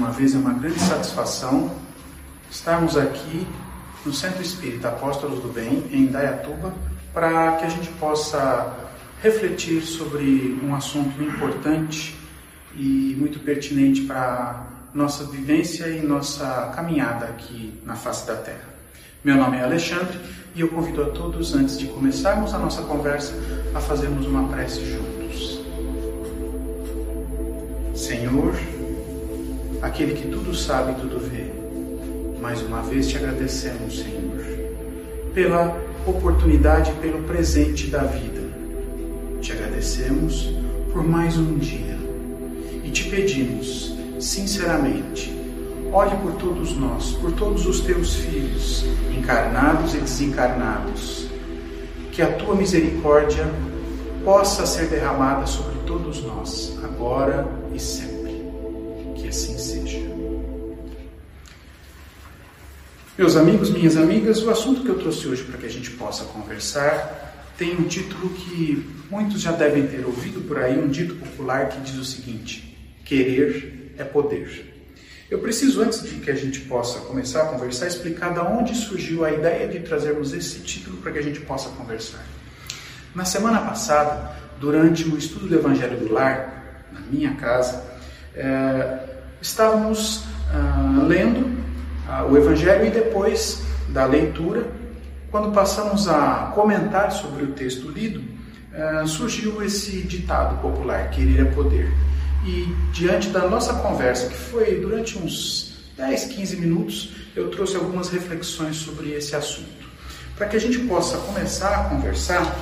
uma vez é uma grande satisfação estarmos aqui no Centro Espírita Apóstolos do Bem, em Dayatuba, para que a gente possa refletir sobre um assunto importante e muito pertinente para nossa vivência e nossa caminhada aqui na face da Terra. Meu nome é Alexandre e eu convido a todos, antes de começarmos a nossa conversa, a fazermos uma prece juntos. Senhor, aquele que tudo sabe e tudo vê, mais uma vez te agradecemos, Senhor, pela oportunidade, pelo presente da vida. Te agradecemos por mais um dia e te pedimos, sinceramente, olhe por todos nós, por todos os teus filhos, encarnados e desencarnados, que a tua misericórdia possa ser derramada sobre todos nós, agora e sempre. Meus amigos, minhas amigas, o assunto que eu trouxe hoje para que a gente possa conversar tem um título que muitos já devem ter ouvido por aí, um dito popular que diz o seguinte: querer é poder. Eu preciso, antes de que a gente possa começar a conversar, explicar de onde surgiu a ideia de trazermos esse título para que a gente possa conversar. Na semana passada, durante o estudo do Evangelho do Lar, na minha casa, é, estávamos ah, lendo o Evangelho e depois da leitura, quando passamos a comentar sobre o texto lido, eh, surgiu esse ditado popular: querer é poder. E diante da nossa conversa, que foi durante uns 10, 15 minutos, eu trouxe algumas reflexões sobre esse assunto. Para que a gente possa começar a conversar,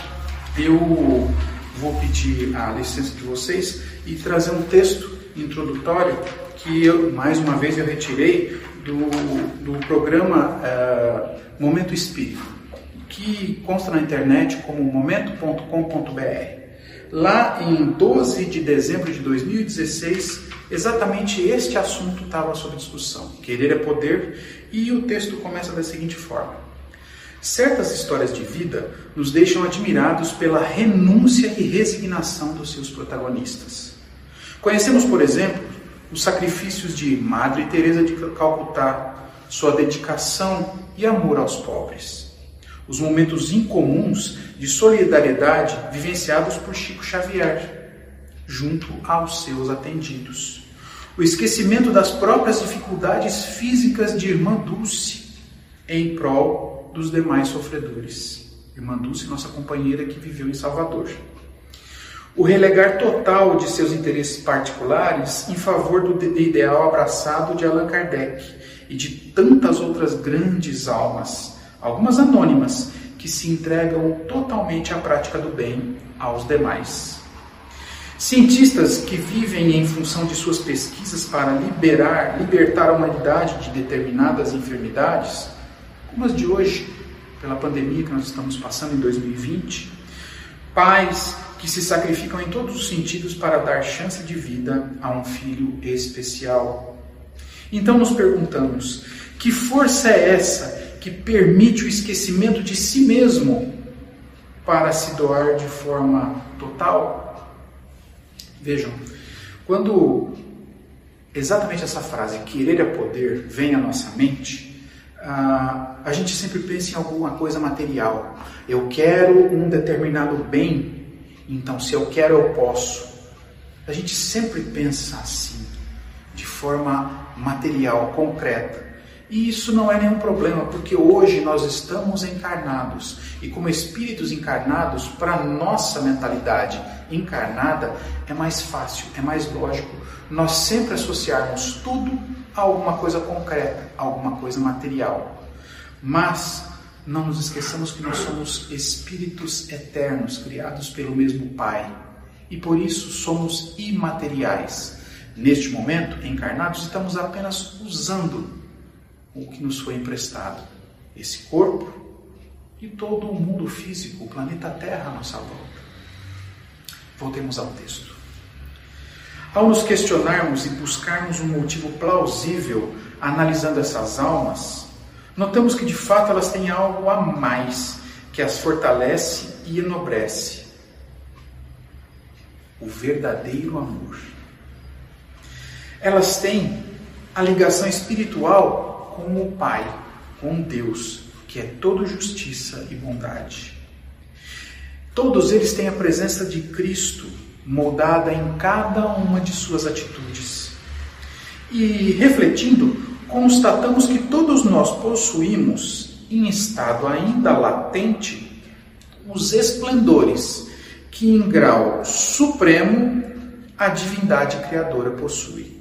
eu vou pedir a licença de vocês e trazer um texto introdutório que eu, mais uma vez, eu retirei do, do programa uh, Momento Espírito, que consta na internet como momento.com.br. Lá em 12 de dezembro de 2016, exatamente este assunto estava sob discussão: querer é poder, e o texto começa da seguinte forma. Certas histórias de vida nos deixam admirados pela renúncia e resignação dos seus protagonistas. Conhecemos, por exemplo, os sacrifícios de Madre Teresa de Calcutá, sua dedicação e amor aos pobres. Os momentos incomuns de solidariedade vivenciados por Chico Xavier, junto aos seus atendidos. O esquecimento das próprias dificuldades físicas de Irmã Dulce em prol dos demais sofredores. Irmã Dulce, nossa companheira que viveu em Salvador o relegar total de seus interesses particulares em favor do ideal abraçado de Allan Kardec e de tantas outras grandes almas, algumas anônimas, que se entregam totalmente à prática do bem aos demais. Cientistas que vivem em função de suas pesquisas para liberar, libertar a humanidade de determinadas enfermidades, como as de hoje, pela pandemia que nós estamos passando em 2020, pais que se sacrificam em todos os sentidos para dar chance de vida a um filho especial. Então nos perguntamos: que força é essa que permite o esquecimento de si mesmo para se doar de forma total? Vejam, quando exatamente essa frase, querer é poder, vem à nossa mente, a gente sempre pensa em alguma coisa material. Eu quero um determinado bem então, se eu quero, eu posso. A gente sempre pensa assim, de forma material, concreta. E isso não é nenhum problema, porque hoje nós estamos encarnados. E como espíritos encarnados, para nossa mentalidade encarnada, é mais fácil, é mais lógico nós sempre associarmos tudo a alguma coisa concreta, a alguma coisa material. Mas não nos esqueçamos que nós somos espíritos eternos, criados pelo mesmo Pai, e por isso somos imateriais. Neste momento, encarnados, estamos apenas usando o que nos foi emprestado, esse corpo e todo o mundo físico, o planeta Terra à nossa volta. Voltemos ao texto. Ao nos questionarmos e buscarmos um motivo plausível analisando essas almas, notamos que de fato elas têm algo a mais que as fortalece e enobrece: o verdadeiro amor. Elas têm a ligação espiritual com o Pai, com Deus, que é toda justiça e bondade. Todos eles têm a presença de Cristo moldada em cada uma de suas atitudes. E refletindo, constatamos que todos nós possuímos, em estado ainda latente, os esplendores que, em grau supremo, a divindade criadora possui.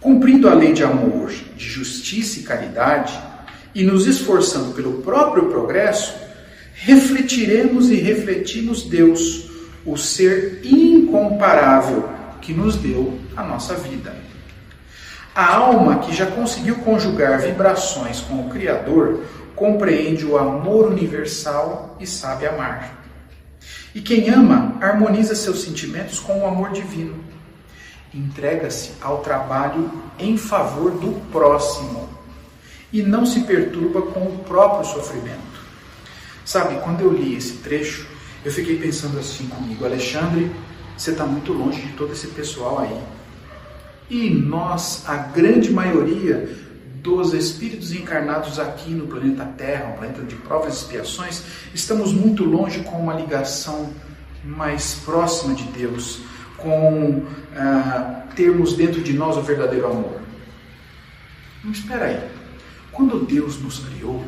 Cumprindo a lei de amor, de justiça e caridade, e nos esforçando pelo próprio progresso, refletiremos e refletimos Deus, o ser incomparável que nos deu a nossa vida. A alma que já conseguiu conjugar vibrações com o Criador compreende o amor universal e sabe amar. E quem ama harmoniza seus sentimentos com o amor divino. Entrega-se ao trabalho em favor do próximo e não se perturba com o próprio sofrimento. Sabe, quando eu li esse trecho, eu fiquei pensando assim comigo, Alexandre, você está muito longe de todo esse pessoal aí. E nós, a grande maioria dos espíritos encarnados aqui no planeta Terra, um planeta de provas e expiações, estamos muito longe com uma ligação mais próxima de Deus, com ah, termos dentro de nós o verdadeiro amor. Mas espera aí, quando Deus nos criou,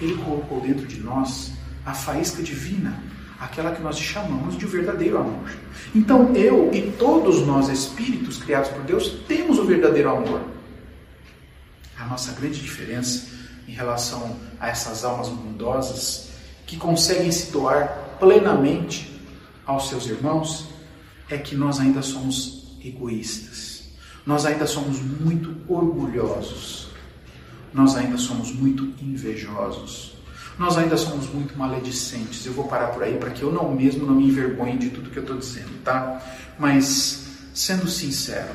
Ele colocou dentro de nós a faísca divina, aquela que nós chamamos de verdadeiro amor. Então eu e todos nós, espíritos criados por Deus, temos o verdadeiro amor. A nossa grande diferença em relação a essas almas bondosas que conseguem se doar plenamente aos seus irmãos é que nós ainda somos egoístas. Nós ainda somos muito orgulhosos. Nós ainda somos muito invejosos. Nós ainda somos muito maledicentes. Eu vou parar por aí para que eu não mesmo não me envergonhe de tudo que eu estou dizendo, tá? Mas, sendo sincero,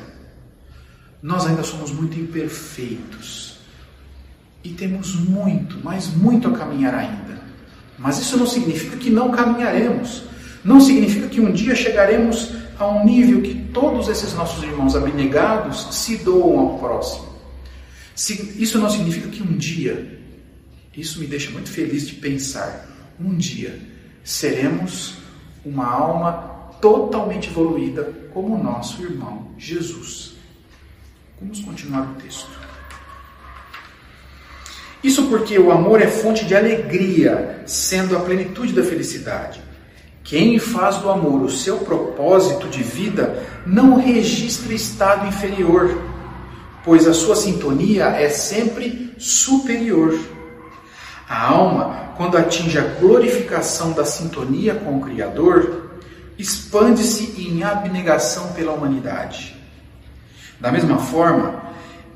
nós ainda somos muito imperfeitos. E temos muito, mas muito a caminhar ainda. Mas isso não significa que não caminharemos. Não significa que um dia chegaremos a um nível que todos esses nossos irmãos abnegados se doam ao próximo. Isso não significa que um dia isso me deixa muito feliz de pensar. Um dia seremos uma alma totalmente evoluída como o nosso irmão Jesus. Vamos continuar o texto. Isso porque o amor é fonte de alegria, sendo a plenitude da felicidade. Quem faz do amor o seu propósito de vida não registra estado inferior, pois a sua sintonia é sempre superior. A alma, quando atinge a glorificação da sintonia com o Criador, expande-se em abnegação pela humanidade. Da mesma forma,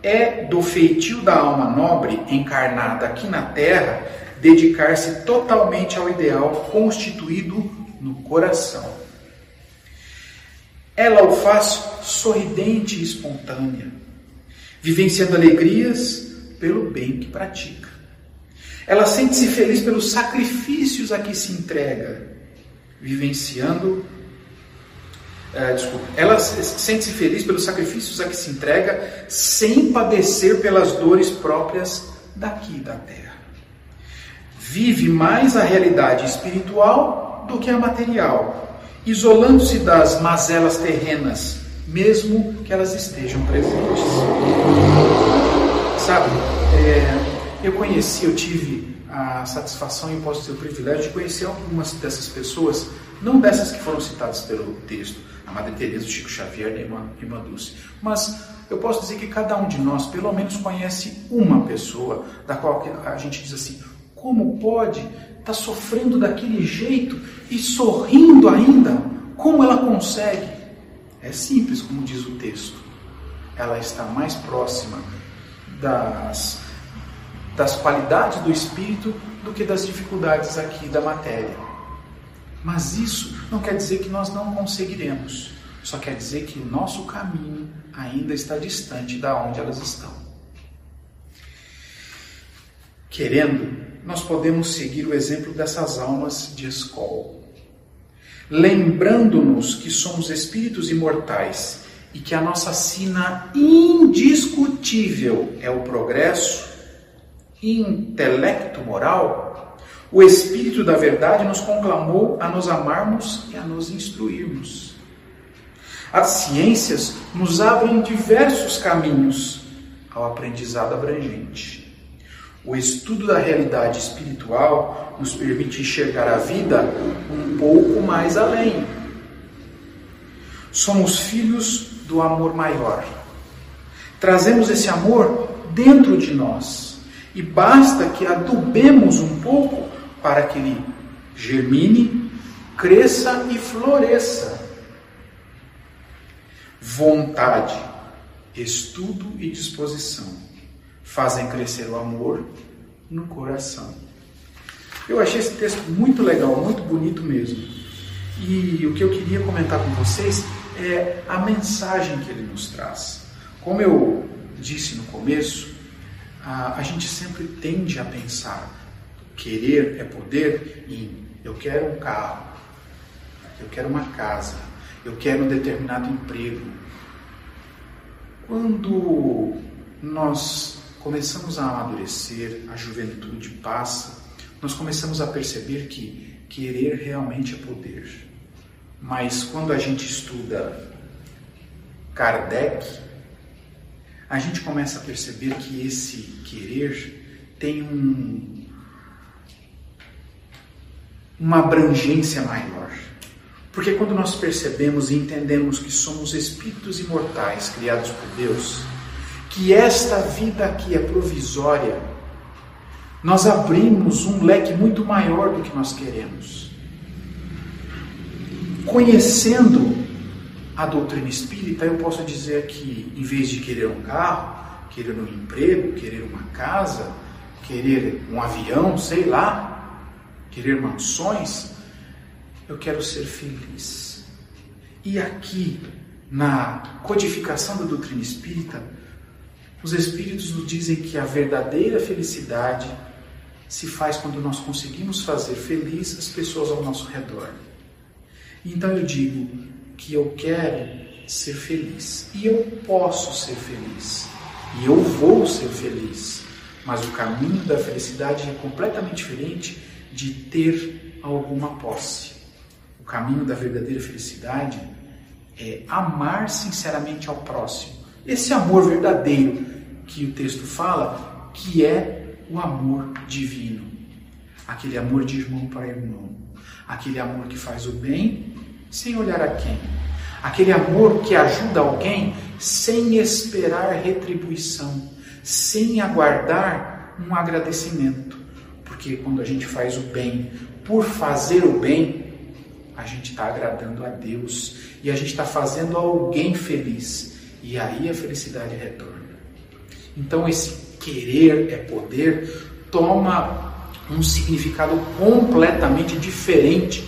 é do feitio da alma nobre encarnada aqui na Terra dedicar-se totalmente ao ideal constituído no coração. Ela o faz sorridente e espontânea, vivenciando alegrias pelo bem que pratica. Ela sente-se feliz pelos sacrifícios a que se entrega, vivenciando. É, desculpa, ela sente-se feliz pelos sacrifícios a que se entrega, sem padecer pelas dores próprias daqui da terra. Vive mais a realidade espiritual do que a material, isolando-se das mazelas terrenas, mesmo que elas estejam presentes. Sabe, é, eu conheci, eu tive a satisfação e posso ter o privilégio de conhecer algumas dessas pessoas, não dessas que foram citadas pelo texto, a Madre Teresa, o Chico Xavier e a Irmã, Irmã Dulce, mas eu posso dizer que cada um de nós, pelo menos, conhece uma pessoa da qual a gente diz assim: como pode estar tá sofrendo daquele jeito e sorrindo ainda? Como ela consegue? É simples, como diz o texto. Ela está mais próxima das das qualidades do espírito do que das dificuldades aqui da matéria. Mas isso não quer dizer que nós não conseguiremos. Só quer dizer que o nosso caminho ainda está distante da onde elas estão. Querendo, nós podemos seguir o exemplo dessas almas de escola, lembrando-nos que somos espíritos imortais e que a nossa sina indiscutível é o progresso intelecto moral, o Espírito da Verdade nos conclamou a nos amarmos e a nos instruirmos. As ciências nos abrem diversos caminhos ao aprendizado abrangente. O estudo da realidade espiritual nos permite enxergar a vida um pouco mais além. Somos filhos do amor maior. Trazemos esse amor dentro de nós e basta que adubemos um pouco para que ele germine, cresça e floresça. Vontade, estudo e disposição fazem crescer o amor no coração. Eu achei esse texto muito legal, muito bonito mesmo. E o que eu queria comentar com vocês é a mensagem que ele nos traz. Como eu disse no começo, a, gente sempre tende a pensar querer é poder em eu quero um carro, eu quero uma casa, eu quero um determinado emprego. Quando nós começamos a amadurecer, a juventude passa, nós começamos a perceber que querer realmente é poder. Mas quando a gente estuda Kardec, a gente começa a perceber que esse querer tem um, uma abrangência maior. Porque quando nós percebemos e entendemos que somos espíritos imortais criados por Deus, que esta vida aqui é provisória, nós abrimos um leque muito maior do que nós queremos conhecendo a doutrina espírita, eu posso dizer que, em vez de querer um carro, querer um emprego, querer uma casa, querer um avião, sei lá, querer mansões, eu quero ser feliz. E aqui, na codificação da doutrina espírita, os Espíritos nos dizem que a verdadeira felicidade se faz quando nós conseguimos fazer feliz as pessoas ao nosso redor. Então eu digo que eu quero ser feliz e eu posso ser feliz e eu vou ser feliz, mas o caminho da felicidade é completamente diferente de ter alguma posse. O caminho da verdadeira felicidade é amar sinceramente ao próximo. Esse amor verdadeiro que o texto fala, que é o amor divino. Aquele amor de irmão para irmão aquele amor que faz o bem sem olhar a quem, aquele amor que ajuda alguém sem esperar retribuição, sem aguardar um agradecimento. Porque quando a gente faz o bem por fazer o bem, a gente está agradando a Deus e a gente está fazendo alguém feliz. E aí a felicidade retorna. Então esse querer é poder toma um significado completamente diferente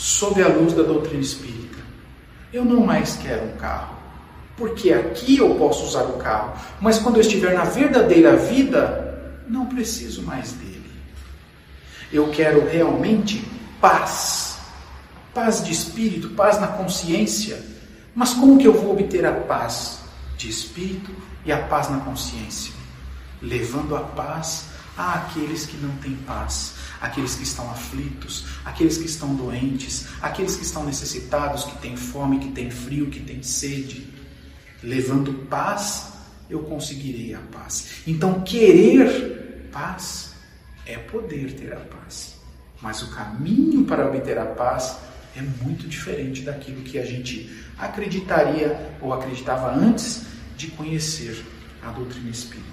sob a luz da doutrina espírita. Eu não mais quero um carro, porque aqui eu posso usar o carro, mas quando eu estiver na verdadeira vida, não preciso mais dele. Eu quero realmente paz, paz de espírito, paz na consciência. Mas como que eu vou obter a paz de espírito e a paz na consciência? Levando a paz àqueles que não têm paz, aqueles que estão aflitos, aqueles que estão doentes, aqueles que estão necessitados, que têm fome, que têm frio, que têm sede. Levando paz, eu conseguirei a paz. Então, querer paz é poder ter a paz. Mas o caminho para obter a paz é muito diferente daquilo que a gente acreditaria ou acreditava antes de conhecer a doutrina espírita.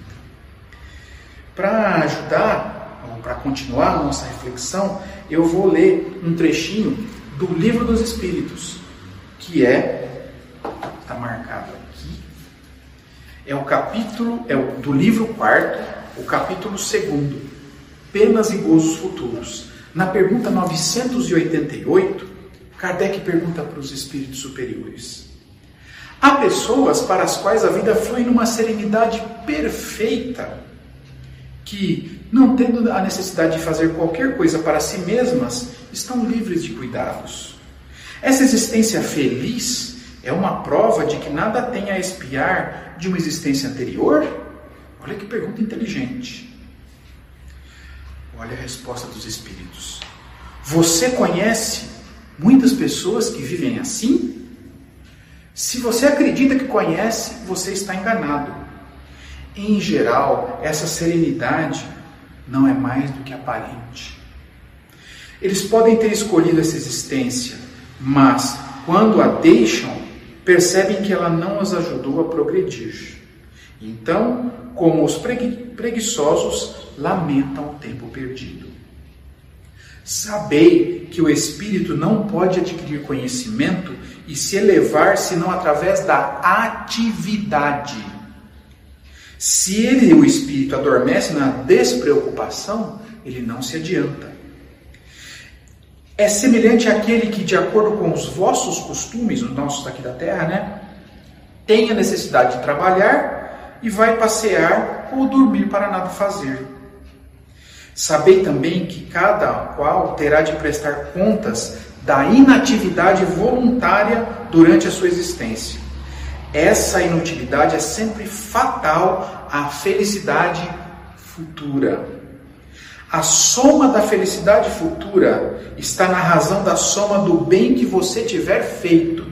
Para ajudar, para continuar a nossa reflexão, eu vou ler um trechinho do Livro dos Espíritos, que é, está marcado aqui, é o capítulo, é o, do livro quarto, o capítulo segundo, Penas e Gozos Futuros. Na pergunta 988, Kardec pergunta para os espíritos superiores: Há pessoas para as quais a vida flui numa serenidade perfeita que, não tendo a necessidade de fazer qualquer coisa para si mesmas, estão livres de cuidados. Essa existência feliz é uma prova de que nada tem a espiar de uma existência anterior? Olha que pergunta inteligente. Olha a resposta dos espíritos. Você conhece muitas pessoas que vivem assim? Se você acredita que conhece, você está enganado. Em geral, essa serenidade não é mais do que aparente. Eles podem ter escolhido essa existência, mas quando a deixam, percebem que ela não os ajudou a progredir. Então, como os preguiçosos, lamentam o tempo perdido. Sabei que o espírito não pode adquirir conhecimento e se elevar senão através da atividade. Se ele, o espírito, adormece na despreocupação, ele não se adianta. É semelhante àquele que, de acordo com os vossos costumes, os nossos aqui da terra, né, tem a necessidade de trabalhar e vai passear ou dormir para nada fazer. Sabei também que cada qual terá de prestar contas da inatividade voluntária durante a sua existência. Essa inutilidade é sempre fatal à felicidade futura. A soma da felicidade futura está na razão da soma do bem que você tiver feito.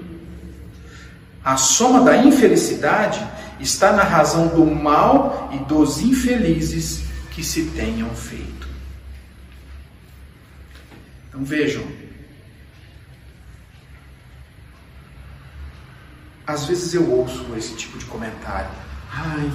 A soma da infelicidade está na razão do mal e dos infelizes que se tenham feito. Então vejam, Às vezes eu ouço esse tipo de comentário. Ai,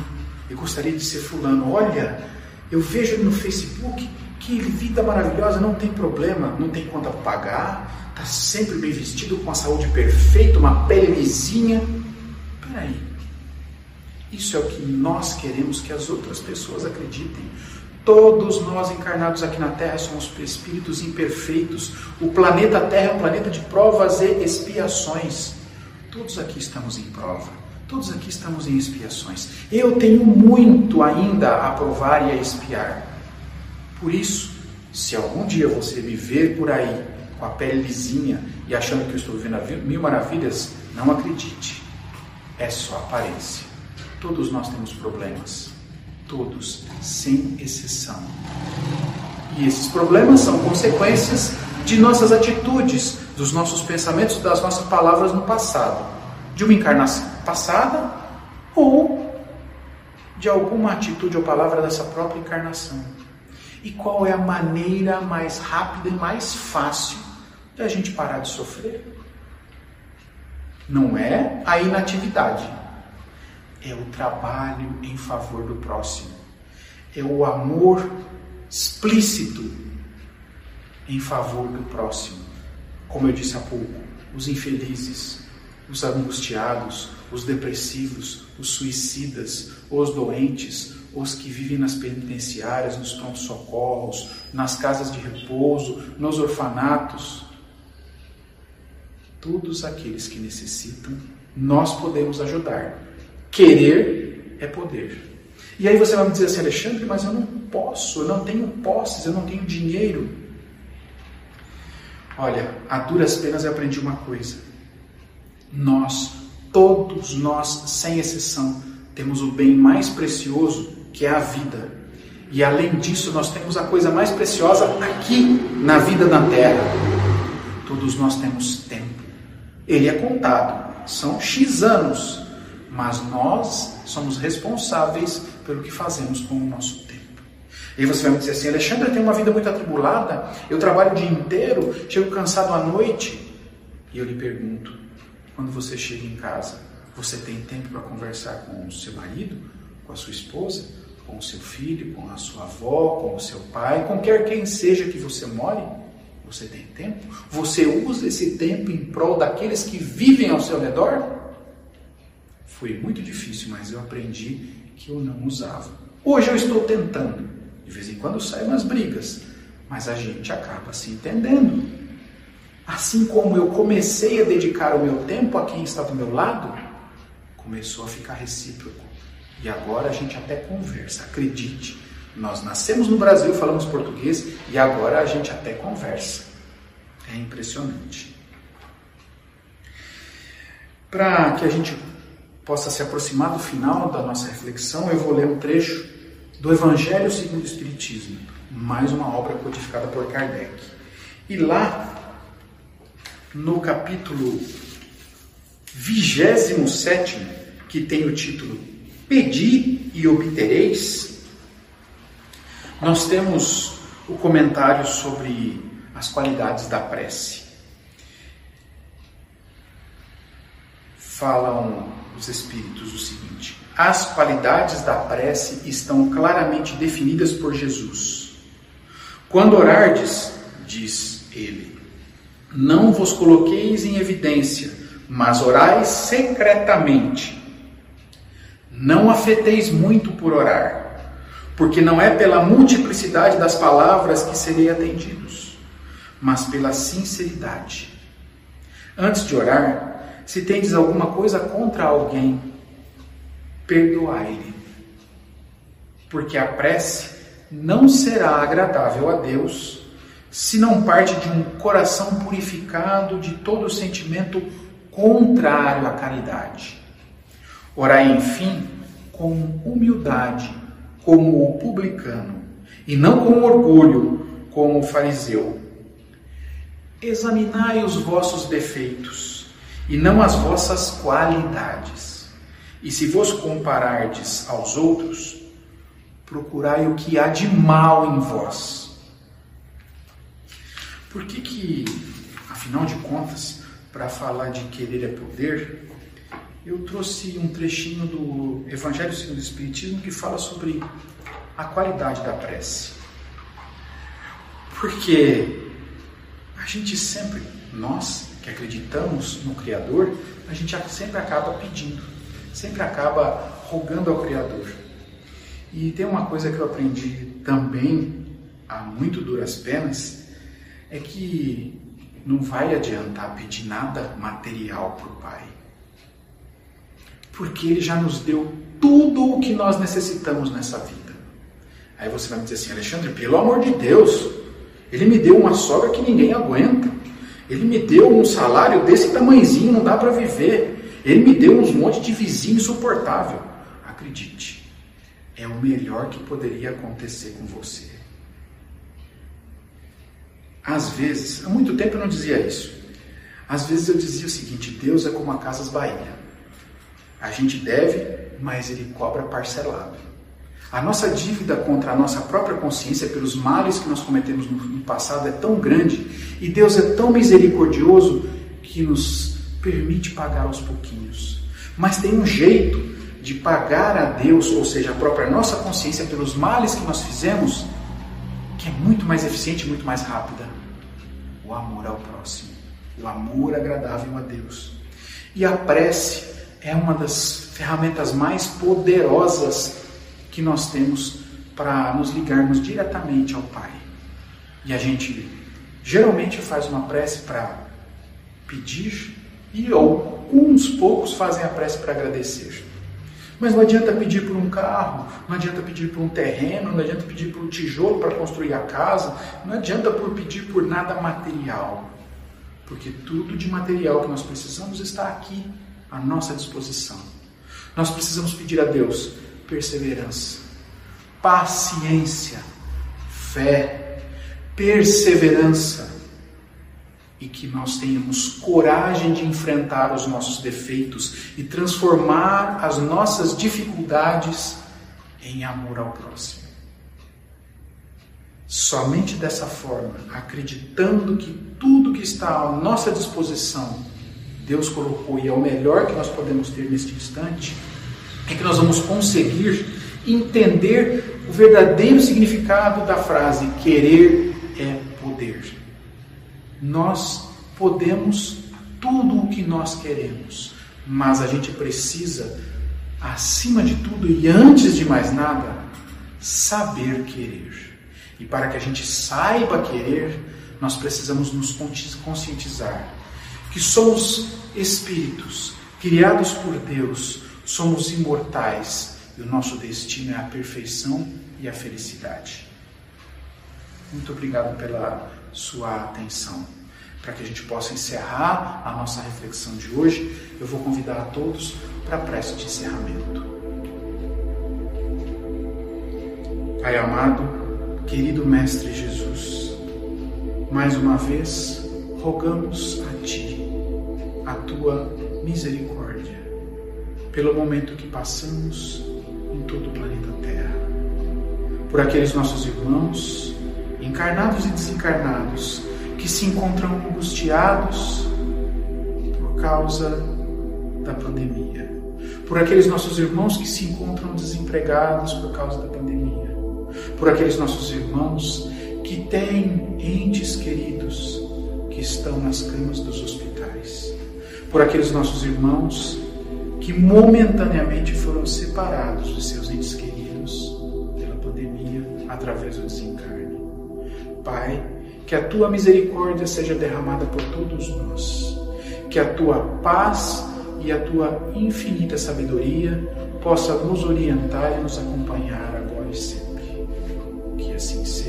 eu gostaria de ser fulano. Olha, eu vejo no Facebook, que vida maravilhosa, não tem problema, não tem conta para pagar, está sempre bem vestido, com a saúde perfeita, uma pele lisinha. Peraí, isso é o que nós queremos que as outras pessoas acreditem. Todos nós encarnados aqui na Terra somos espíritos imperfeitos. O planeta Terra é um planeta de provas e expiações. Todos aqui estamos em prova, todos aqui estamos em expiações. Eu tenho muito ainda a provar e a expiar. Por isso, se algum dia você me ver por aí com a pele lisinha e achando que eu estou vivendo mil maravilhas, não acredite. É só aparência. Todos nós temos problemas. Todos, sem exceção. E esses problemas são consequências de nossas atitudes, dos nossos pensamentos, das nossas palavras no passado, de uma encarnação passada ou de alguma atitude ou palavra dessa própria encarnação. E qual é a maneira mais rápida e mais fácil de a gente parar de sofrer? Não é a inatividade, é o trabalho em favor do próximo, é o amor explícito em favor do próximo. Como eu disse há pouco, os infelizes, os angustiados, os depressivos, os suicidas, os doentes, os que vivem nas penitenciárias, nos prontos-socorros, nas casas de repouso, nos orfanatos. Todos aqueles que necessitam, nós podemos ajudar. Querer é poder. E aí você vai me dizer assim, Alexandre, mas eu não posso, eu não tenho posses, eu não tenho dinheiro. Olha, a duras penas eu aprendi uma coisa. Nós, todos nós, sem exceção, temos o bem mais precioso que é a vida. E além disso, nós temos a coisa mais preciosa aqui na vida na terra. Todos nós temos tempo. Ele é contado, são X anos, mas nós somos responsáveis pelo que fazemos com o nosso tempo. E você vai me dizer assim, Alexandre, eu tenho uma vida muito atribulada, eu trabalho o dia inteiro, chego cansado à noite. E eu lhe pergunto, quando você chega em casa, você tem tempo para conversar com o seu marido, com a sua esposa, com o seu filho, com a sua avó, com o seu pai, com quer quem seja que você more? Você tem tempo? Você usa esse tempo em prol daqueles que vivem ao seu redor? Foi muito difícil, mas eu aprendi que eu não usava. Hoje eu estou tentando. De vez em quando saem umas brigas, mas a gente acaba se entendendo. Assim como eu comecei a dedicar o meu tempo a quem está do meu lado, começou a ficar recíproco. E agora a gente até conversa, acredite. Nós nascemos no Brasil, falamos português e agora a gente até conversa. É impressionante. Para que a gente possa se aproximar do final da nossa reflexão, eu vou ler um trecho do Evangelho segundo o Espiritismo, mais uma obra codificada por Kardec. E lá, no capítulo 27, que tem o título Pedi e obtereis, nós temos o comentário sobre as qualidades da prece. Falam os Espíritos o seguinte: as qualidades da prece estão claramente definidas por Jesus. Quando orardes, diz ele, não vos coloqueis em evidência, mas orais secretamente. Não afeteis muito por orar, porque não é pela multiplicidade das palavras que serei atendidos, mas pela sinceridade. Antes de orar, se tendes alguma coisa contra alguém, perdoai-lhe. Porque a prece não será agradável a Deus se não parte de um coração purificado de todo sentimento contrário à caridade. Orai, enfim, com humildade, como o publicano, e não com orgulho, como o fariseu. Examinai os vossos defeitos, e não as vossas qualidades. E se vos comparardes aos outros, procurai o que há de mal em vós. Por que que, afinal de contas, para falar de querer é poder, eu trouxe um trechinho do Evangelho segundo o Espiritismo que fala sobre a qualidade da prece. Porque a gente sempre, nós que acreditamos no Criador, a gente sempre acaba pedindo, sempre acaba rogando ao Criador. E tem uma coisa que eu aprendi também, a muito duras penas, é que não vai adiantar pedir nada material para o Pai. Porque Ele já nos deu tudo o que nós necessitamos nessa vida. Aí você vai me dizer assim, Alexandre, pelo amor de Deus, Ele me deu uma sogra que ninguém aguenta. Ele me deu um salário desse tamanhozinho, não dá para viver. Ele me deu uns montes de vizinho insuportável. Acredite, é o melhor que poderia acontecer com você. Às vezes, há muito tempo eu não dizia isso. Às vezes eu dizia o seguinte: Deus é como a Casas Bahia. A gente deve, mas ele cobra parcelado. A nossa dívida contra a nossa própria consciência pelos males que nós cometemos no passado é tão grande e Deus é tão misericordioso que nos permite pagar aos pouquinhos. Mas tem um jeito de pagar a Deus, ou seja, a própria nossa consciência pelos males que nós fizemos, que é muito mais eficiente, muito mais rápida. O amor ao próximo, o amor agradável a Deus. E a prece é uma das ferramentas mais poderosas que nós temos para nos ligarmos diretamente ao Pai. E a gente geralmente faz uma prece para pedir e ou uns poucos fazem a prece para agradecer. Mas não adianta pedir por um carro, não adianta pedir por um terreno, não adianta pedir por um tijolo para construir a casa, não adianta por pedir por nada material. Porque tudo de material que nós precisamos está aqui à nossa disposição. Nós precisamos pedir a Deus perseverança, paciência, fé, perseverança e que nós tenhamos coragem de enfrentar os nossos defeitos e transformar as nossas dificuldades em amor ao próximo. Somente dessa forma, acreditando que tudo que está à nossa disposição, Deus colocou e é o melhor que nós podemos ter neste instante, é que nós vamos conseguir entender o verdadeiro significado da frase querer é poder nós podemos tudo o que nós queremos, mas a gente precisa, acima de tudo e antes de mais nada, saber querer. E para que a gente saiba querer, nós precisamos nos conscientizar que somos espíritos criados por Deus, somos imortais e o nosso destino é a perfeição e a felicidade. Muito obrigado pela sua atenção. Para que a gente possa encerrar a nossa reflexão de hoje, eu vou convidar a todos para a prece de encerramento. Pai amado, querido Mestre Jesus, mais uma vez rogamos a Ti a Tua misericórdia pelo momento que passamos em todo o planeta Terra, por aqueles nossos irmãos, encarnados e desencarnados, que se encontram angustiados por causa da pandemia, por aqueles nossos irmãos que se encontram desempregados por causa da pandemia, por aqueles nossos irmãos que têm entes queridos que estão nas camas dos hospitais, por aqueles nossos irmãos que momentaneamente foram separados de seus entes queridos pela pandemia através do desencarne. Pai, que a tua misericórdia seja derramada por todos nós, que a tua paz e a tua infinita sabedoria possa nos orientar e nos acompanhar agora e sempre. Que assim seja.